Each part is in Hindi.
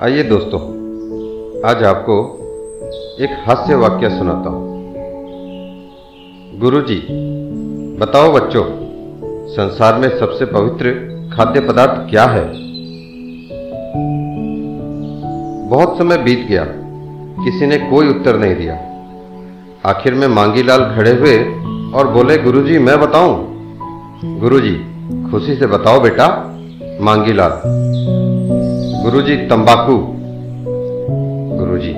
आइए दोस्तों, आज आपको एक हास्य वाक्य सुनाता हूँ। गुरुजी, बताओ बच्चों, संसार में सबसे पवित्र खाद्य पदार्थ क्या है? बहुत समय बीत गया, किसी ने कोई उत्तर नहीं दिया। आखिर में मांगीलाल खड़े हुए और बोले, गुरुजी, मैं बताऊँ? गुरुजी, खुशी से बताओ बेटा, मांगीलाल। गुरुजी, तंबाकू। गुरुजी,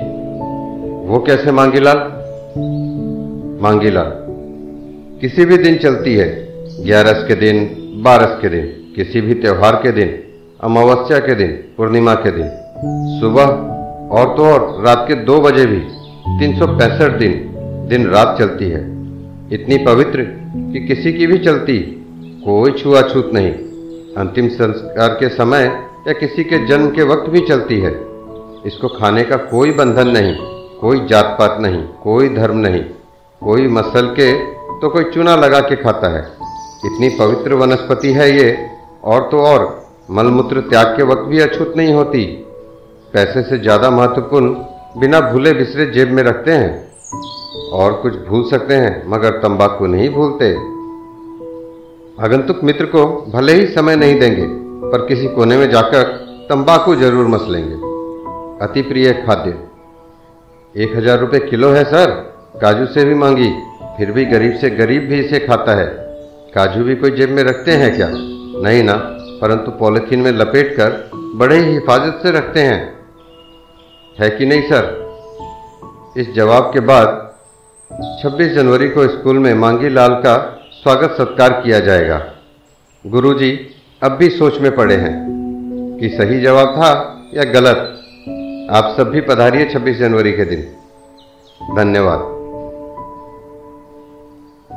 वो कैसे मांगीलाल? मांगीलाल, किसी भी दिन चलती है, ग्यारस के दिन, बारस के दिन, किसी भी त्योहार के दिन, अमावस्या के दिन, पूर्णिमा के दिन, सुबह और तो और, रात के दो बजे भी, तीन सौ पैंसठ दिन दिन रात चलती है। इतनी पवित्र कि किसी की भी चलती, कोई छुआछूत नहीं। अंतिम संस्कार के समय या किसी के जन्म के वक्त भी चलती है। इसको खाने का कोई बंधन नहीं, कोई जात पात नहीं, कोई धर्म नहीं। कोई मसल के तो कोई चूना लगा के खाता है। इतनी पवित्र वनस्पति है ये, और तो और। मलमूत्र त्याग के वक्त भी अछूत नहीं होती। पैसे से ज़्यादा महत्वपूर्ण बिना भूले बिसरे जेब में रखते हैं। और कुछ भूल सकते हैं, मगर तंबाकू नहीं भूलते। आगंतुक मित्र को भले ही समय नहीं देंगे। पर किसी कोने में जाकर तंबाकू ज़रूर मस लेंगे। अति प्रिय खाद्य। एक हज़ार रुपये किलो है, सर। काजू से भी मांगी, फिर भी गरीब से गरीब भी इसे खाता है। काजू भी कोई जेब में रखते हैं क्या? नहीं ना, परंतु पॉलिथीन में लपेट कर बड़े ही हिफाजत से रखते हैं। है कि नहीं, सर? इस जवाब के बाद 26 जनवरी को स्कूल में मांगी लाल का स्वागत सत्कार किया जाएगा। गुरुजी अब भी सोच में पड़े हैं कि सही जवाब था या गलत। आप सब भी पधारिए 26 जनवरी के दिन। धन्यवाद।